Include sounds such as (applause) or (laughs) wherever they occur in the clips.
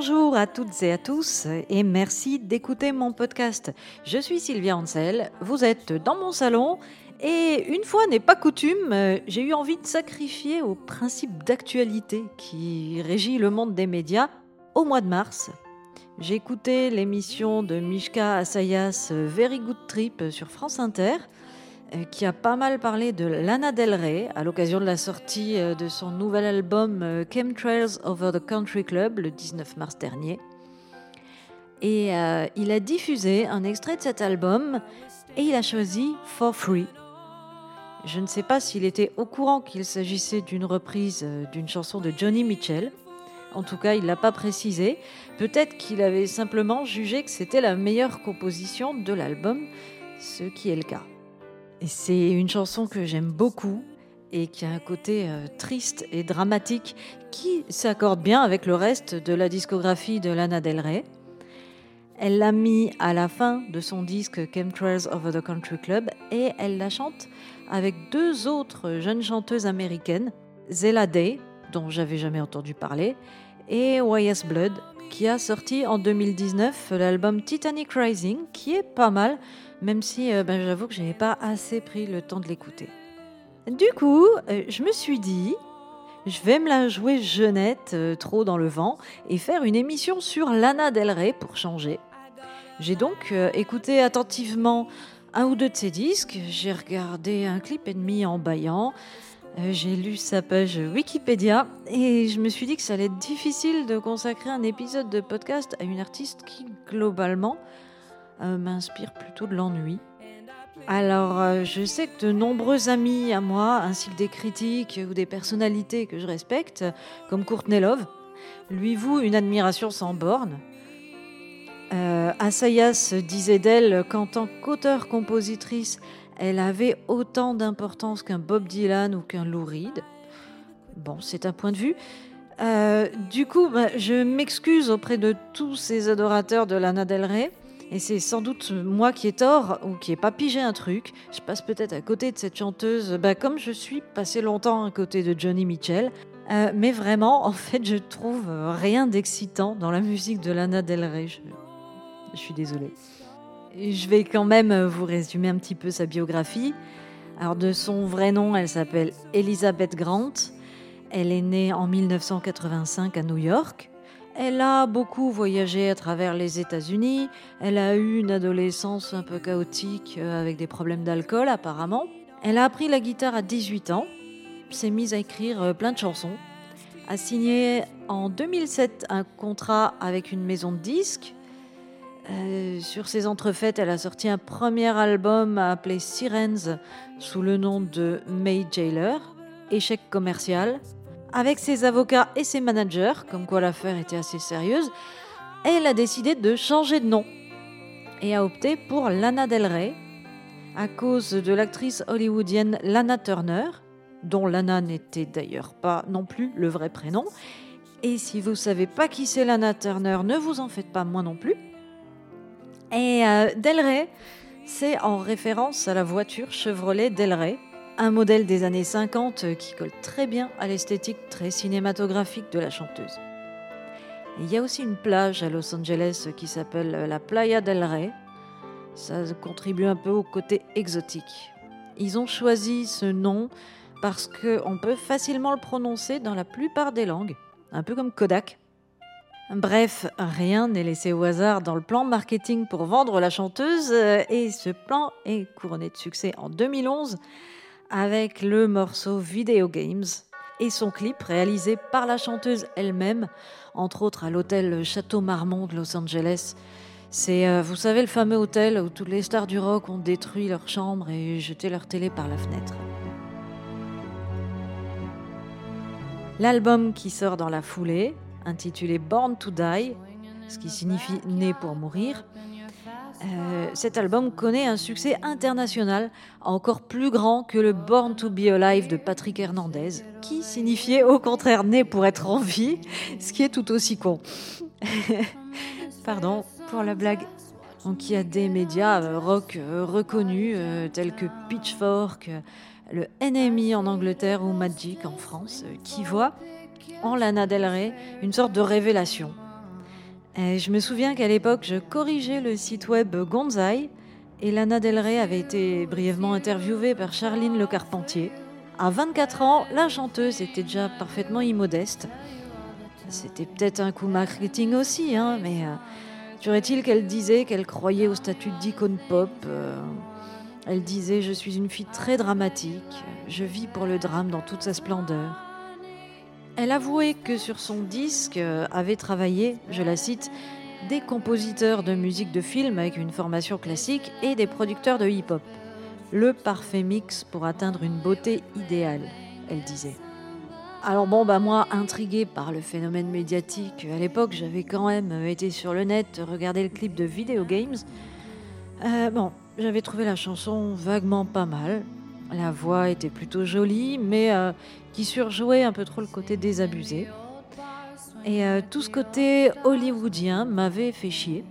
Bonjour à toutes et à tous et merci d'écouter mon podcast. Je suis Sylvia Ansel, vous êtes dans mon salon et une fois n'est pas coutume, j'ai eu envie de sacrifier au principe d'actualité qui régit le monde des médias au mois de mars. J'ai écouté l'émission de Mishka Asayas Very Good Trip sur France Inter qui a pas mal parlé de Lana Del Rey à l'occasion de la sortie euh, de son nouvel album euh, Chemtrails Over the Country Club le 19 mars dernier. Et il a diffusé un extrait de cet album et il a choisi For Free. Je ne sais pas s'il était au courant qu'il s'agissait d'une reprise d'une chanson de Johnny Mitchell. En tout cas, il ne l'a pas précisé. Peut-être qu'il avait simplement jugé que c'était la meilleure composition de l'album, ce qui est le cas. C'est une chanson que j'aime beaucoup et qui a un côté euh, triste et dramatique qui s'accorde bien avec le reste de la discographie de Lana Del Rey. Elle l'a mis à la fin de son disque Chemtrails Over the Country Club et elle la chante avec deux autres jeunes chanteuses américaines, Zella Day, dont j'avais jamais entendu parler, et YS Blood, qui a sorti en 2019 l'album Titanic Rising, qui est pas mal, même si euh, ben, j'avoue que je n'avais pas assez pris le temps de l'écouter. Du coup, euh, je me suis dit, je vais me la jouer jeunette, euh, trop dans le vent, et faire une émission sur Lana Del Rey pour changer. J'ai donc écouté attentivement un ou deux de ses disques, j'ai regardé un clip et demi en baillant, j'ai lu sa page Wikipédia et je me suis dit que ça allait être difficile de consacrer un épisode de podcast à une artiste qui, globalement, euh, m'inspire plutôt de l'ennui. Alors, euh, je sais que de nombreux amis à moi, ainsi que des critiques ou des personnalités que je respecte, comme Courtney Love, lui vouent une admiration sans borne. Euh, Asayas disait d'elle qu'en tant qu'auteur-compositrice, elle avait autant d'importance qu'un Bob Dylan ou qu'un Lou Reed. Bon, c'est un point de vue. du coup, bah, je m'excuse auprès de tous ces adorateurs de Lana Del Rey. Et c'est sans doute moi qui ai tort ou qui n'ai pas pigé un truc. Je passe peut-être à côté de cette chanteuse, bah, comme je suis passé longtemps à côté de Johnny Mitchell. Euh, mais vraiment, en fait, je trouve rien d'excitant dans la musique de Lana Del Rey. Je, je suis désolée. Je vais quand même vous résumer un petit peu sa biographie. Alors, de son vrai nom, elle s'appelle Elizabeth Grant. Elle est née en 1985 à New York. Elle a beaucoup voyagé à travers les États-Unis. Elle a eu une adolescence un peu chaotique euh, avec des problèmes d'alcool apparemment. Elle a appris la guitare à 18 ans, s'est mise à écrire euh, plein de chansons, a signé en 2007 un contrat avec une maison de disques. Euh, sur ses entrefaites, elle a sorti un premier album appelé Sirens sous le nom de May Jailer, échec commercial avec ses avocats et ses managers, comme quoi l'affaire était assez sérieuse, elle a décidé de changer de nom et a opté pour Lana Del Rey à cause de l'actrice hollywoodienne Lana Turner, dont Lana n'était d'ailleurs pas non plus le vrai prénom. Et si vous savez pas qui c'est Lana Turner, ne vous en faites pas moi non plus. Et euh, Del Rey, c'est en référence à la voiture Chevrolet Del Rey, un modèle des années 50 qui colle très bien à l'esthétique très cinématographique de la chanteuse. il y a aussi une plage à Los Angeles qui s'appelle la Playa del Rey. Ça contribue un peu au côté exotique. Ils ont choisi ce nom parce qu'on peut facilement le prononcer dans la plupart des langues, un peu comme Kodak. Bref, rien n'est laissé au hasard dans le plan marketing pour vendre la chanteuse et ce plan est couronné de succès en 2011 avec le morceau Video Games et son clip réalisé par la chanteuse elle-même, entre autres à l'hôtel Château Marmont de Los Angeles. C'est, euh, vous savez, le fameux hôtel où toutes les stars du rock ont détruit leur chambre et jeté leur télé par la fenêtre. L'album qui sort dans la foulée, intitulé Born to Die, ce qui signifie né pour mourir, euh, cet album connaît un succès international encore plus grand que le Born to Be Alive de Patrick Hernandez, qui signifiait au contraire né pour être en vie, ce qui est tout aussi con. (laughs) Pardon pour la blague. Donc il y a des médias euh, rock euh, reconnus tels que Pitchfork, le NME en Angleterre ou Magic en France, qui voient en Lana Del Rey une sorte de révélation je me souviens qu'à l'époque, je corrigeais le site web Gonzai et Lana Del Rey avait été brièvement interviewée par Charline Le Carpentier. À 24 ans, la chanteuse était déjà parfaitement immodeste. C'était peut-être un coup marketing aussi, hein, mais euh, il qu'elle disait qu'elle croyait au statut d'icône pop. Euh, elle disait Je suis une fille très dramatique, je vis pour le drame dans toute sa splendeur. Elle avouait que sur son disque euh, avaient travaillé, je la cite, des compositeurs de musique de film avec une formation classique et des producteurs de hip-hop. Le parfait mix pour atteindre une beauté idéale, elle disait. Alors bon, bah moi, intriguée par le phénomène médiatique, à l'époque, j'avais quand même été sur le net, regarder le clip de Video Games. Euh, bon, j'avais trouvé la chanson vaguement pas mal. La voix était plutôt jolie, mais euh, qui surjouait un peu trop le côté désabusé. Et euh, tout ce côté hollywoodien m'avait fait chier.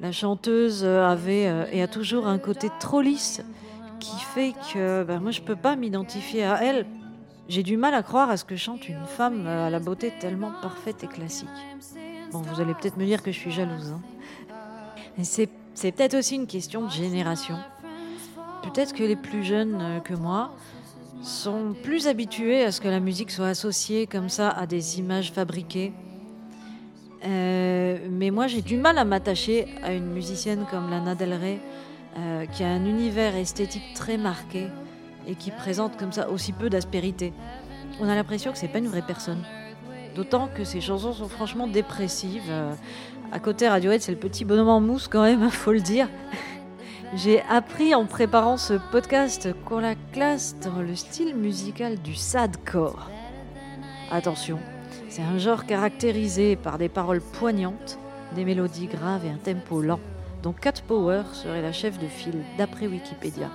La chanteuse avait et a toujours un côté trop lisse qui fait que bah, moi je peux pas m'identifier à elle j'ai du mal à croire à ce que chante une femme à la beauté tellement parfaite et classique. Bon, vous allez peut-être me dire que je suis jalouse. Hein. C'est, c'est peut-être aussi une question de génération. Peut-être que les plus jeunes euh, que moi sont plus habitués à ce que la musique soit associée comme ça à des images fabriquées. Euh, mais moi, j'ai du mal à m'attacher à une musicienne comme Lana Del Rey, euh, qui a un univers esthétique très marqué et qui présente comme ça aussi peu d'aspérité. On a l'impression que c'est pas une vraie personne. D'autant que ses chansons sont franchement dépressives. À côté Radiohead, c'est le petit bonhomme en mousse quand même, (laughs) faut le dire. J'ai appris en préparant ce podcast qu'on la classe dans le style musical du sadcore. Attention, c'est un genre caractérisé par des paroles poignantes, des mélodies graves et un tempo lent, dont Cat Power serait la chef de file d'après Wikipédia.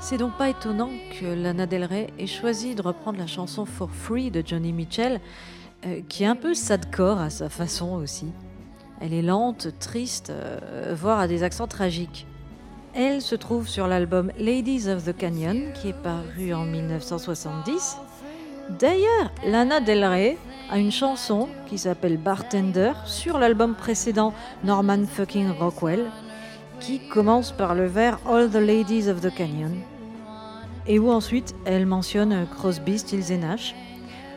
C'est donc pas étonnant que Lana Del Rey ait choisi de reprendre la chanson For Free de Johnny Mitchell, euh, qui est un peu sadcore à sa façon aussi. Elle est lente, triste, euh, voire à des accents tragiques. Elle se trouve sur l'album Ladies of the Canyon, qui est paru en 1970. D'ailleurs, Lana Del Rey a une chanson qui s'appelle Bartender sur l'album précédent Norman Fucking Rockwell, qui commence par le vers All the Ladies of the Canyon, et où ensuite elle mentionne Crosby, Stills et Nash.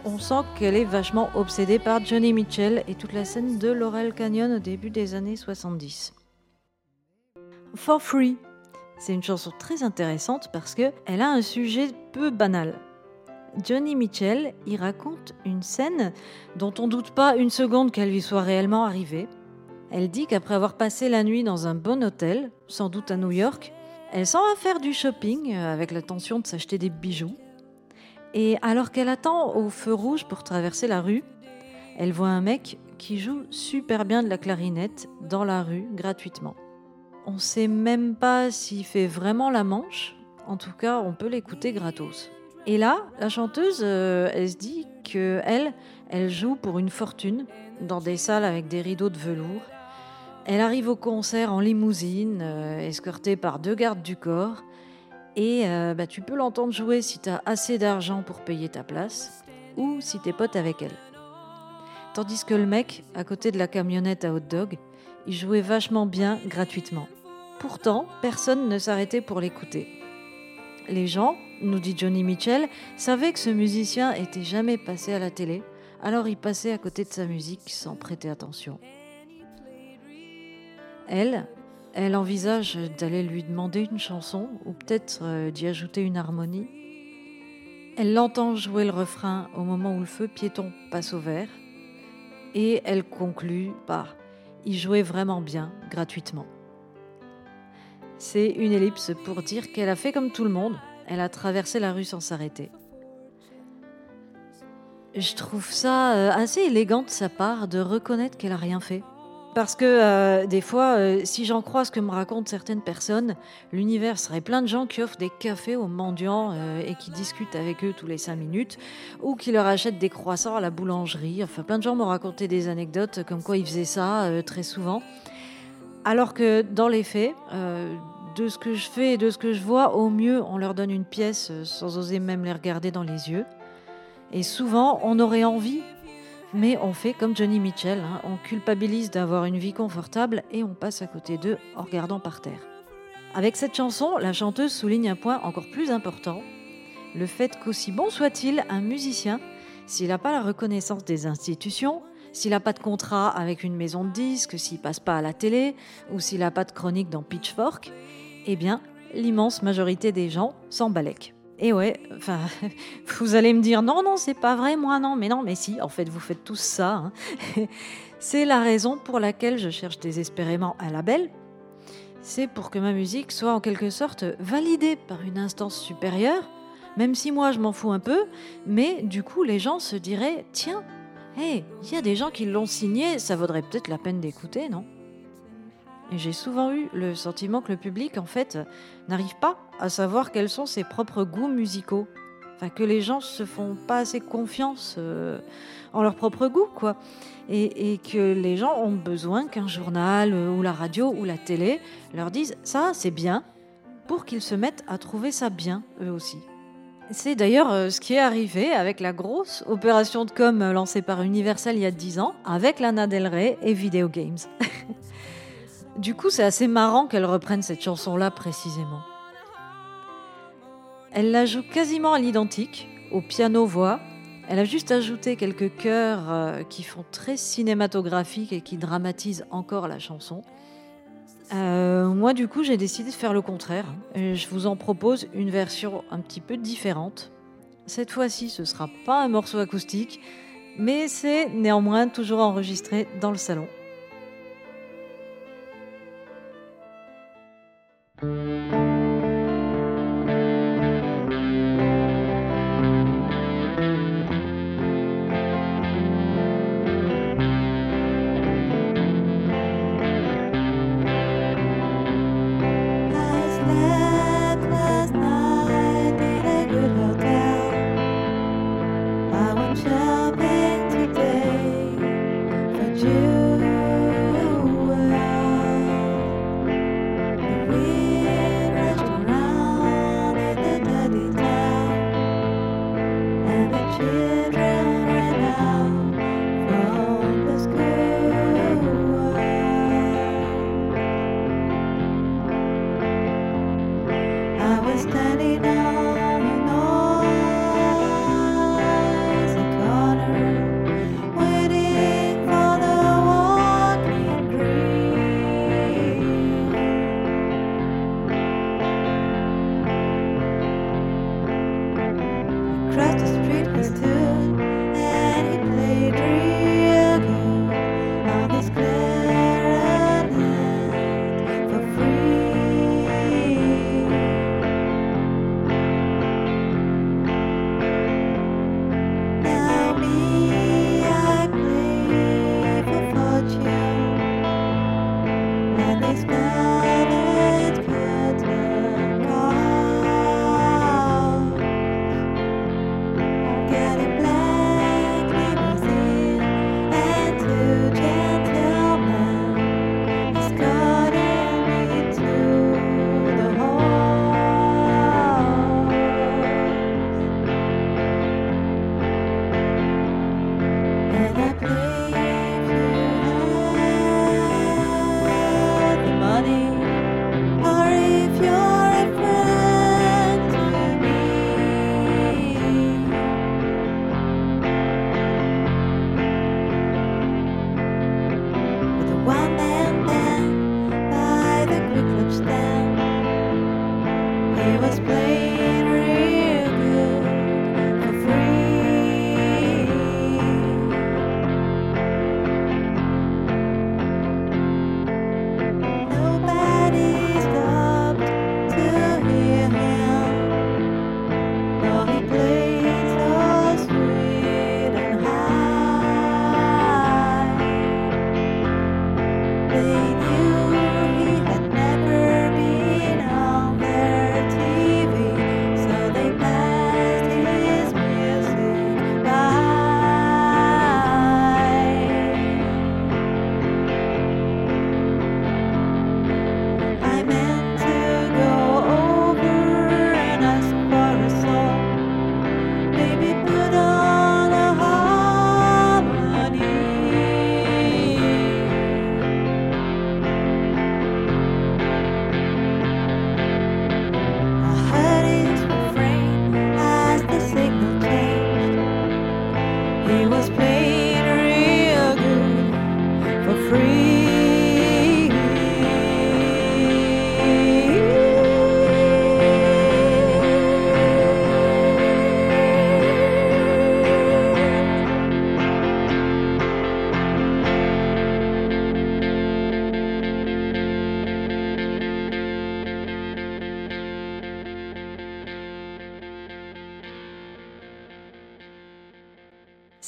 On sent qu'elle est vachement obsédée par Johnny Mitchell et toute la scène de Laurel Canyon au début des années 70. For Free, c'est une chanson très intéressante parce que elle a un sujet peu banal. Johnny Mitchell y raconte une scène dont on doute pas une seconde qu'elle lui soit réellement arrivée. Elle dit qu'après avoir passé la nuit dans un bon hôtel, sans doute à New York, elle s'en va faire du shopping avec l'intention de s'acheter des bijoux. Et alors qu'elle attend au feu rouge pour traverser la rue, elle voit un mec qui joue super bien de la clarinette dans la rue gratuitement. On ne sait même pas s'il fait vraiment la manche, en tout cas on peut l'écouter gratos. Et là, la chanteuse, euh, elle se dit que elle, joue pour une fortune dans des salles avec des rideaux de velours elle arrive au concert en limousine, euh, escortée par deux gardes du corps. Et euh, bah, tu peux l'entendre jouer si tu as assez d'argent pour payer ta place ou si t'es pote avec elle. Tandis que le mec, à côté de la camionnette à hot dog, il jouait vachement bien gratuitement. Pourtant, personne ne s'arrêtait pour l'écouter. Les gens, nous dit Johnny Mitchell, savaient que ce musicien était jamais passé à la télé, alors ils passaient à côté de sa musique sans prêter attention. Elle, elle envisage d'aller lui demander une chanson ou peut-être euh, d'y ajouter une harmonie. Elle l'entend jouer le refrain au moment où le feu piéton passe au vert et elle conclut par Il jouait vraiment bien, gratuitement. C'est une ellipse pour dire qu'elle a fait comme tout le monde, elle a traversé la rue sans s'arrêter. Je trouve ça euh, assez élégant de sa part de reconnaître qu'elle a rien fait. Parce que euh, des fois, euh, si j'en crois ce que me racontent certaines personnes, l'univers serait plein de gens qui offrent des cafés aux mendiants euh, et qui discutent avec eux tous les cinq minutes, ou qui leur achètent des croissants à la boulangerie. Enfin, plein de gens m'ont raconté des anecdotes comme quoi ils faisaient ça très souvent. Alors que dans les faits, de ce que je fais et de ce que je vois, au mieux, on leur donne une pièce sans oser même les regarder dans les yeux. Et souvent, on aurait envie Mais on fait comme Johnny Mitchell, hein. on culpabilise d'avoir une vie confortable et on passe à côté d'eux en regardant par terre. Avec cette chanson, la chanteuse souligne un point encore plus important, le fait qu'aussi bon soit-il, un musicien, s'il n'a pas la reconnaissance des institutions, s'il n'a pas de contrat avec une maison de disques, s'il passe pas à la télé, ou s'il n'a pas de chronique dans Pitchfork, eh bien, l'immense majorité des gens s'en. Et ouais, enfin, (laughs) vous allez me dire non, non, c'est pas vrai, moi non, mais non, mais si, en fait, vous faites tous ça. Hein. (laughs) c'est la raison pour laquelle je cherche désespérément un label. C'est pour que ma musique soit en quelque sorte validée par une instance supérieure, même si moi je m'en fous un peu, mais du coup les gens se diraient tiens, hé, il y a des gens qui l'ont signé, ça vaudrait peut-être la peine d'écouter, non? J'ai souvent eu le sentiment que le public, en fait, n'arrive pas à savoir quels sont ses propres goûts musicaux. Enfin, que les gens se font pas assez confiance euh, en leurs propres goûts, quoi. Et, que les gens ont besoin qu'un journal euh, ou la radio ou la télé leur disent ça, c'est bien, pour qu'ils se mettent à trouver ça bien, eux aussi. C'est d'ailleurs euh, ce qui est arrivé avec la grosse opération de com lancée par Universal il y a 10 ans, avec Lana Del Rey et Video Games. (laughs) Du coup, c'est assez marrant qu'elle reprenne cette chanson-là précisément. Elle la joue quasiment à l'identique, au piano-voix. Elle a juste ajouté quelques chœurs euh, qui font très cinématographiques et qui dramatisent encore la chanson. Euh, moi, du coup, j'ai décidé de faire le contraire. je vous en propose une version un petit peu différente. Cette fois-ci, ce sera pas un morceau acoustique, mais c'est néanmoins toujours enregistré dans le salon. Thank you.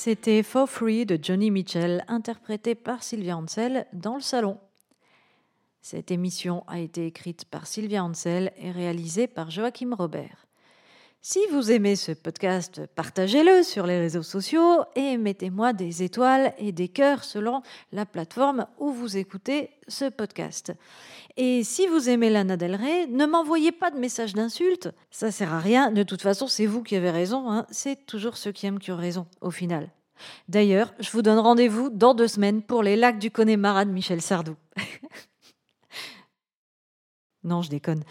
C'était For Free de Johnny Mitchell, interprété par Sylvia Ansel dans le salon. Cette émission a été écrite par Sylvia Ansel et réalisée par Joachim Robert. Si vous aimez ce podcast, partagez-le sur les réseaux sociaux et mettez-moi des étoiles et des cœurs selon la plateforme où vous écoutez ce podcast. Et si vous aimez Lana Del Rey, ne m'envoyez pas de messages d'insultes, ça sert à rien. De toute façon, c'est vous qui avez raison, hein. c'est toujours ceux qui aiment qui ont raison au final. D'ailleurs, je vous donne rendez-vous dans deux semaines pour les lacs du Connemara de Michel Sardou. (laughs) non, je déconne.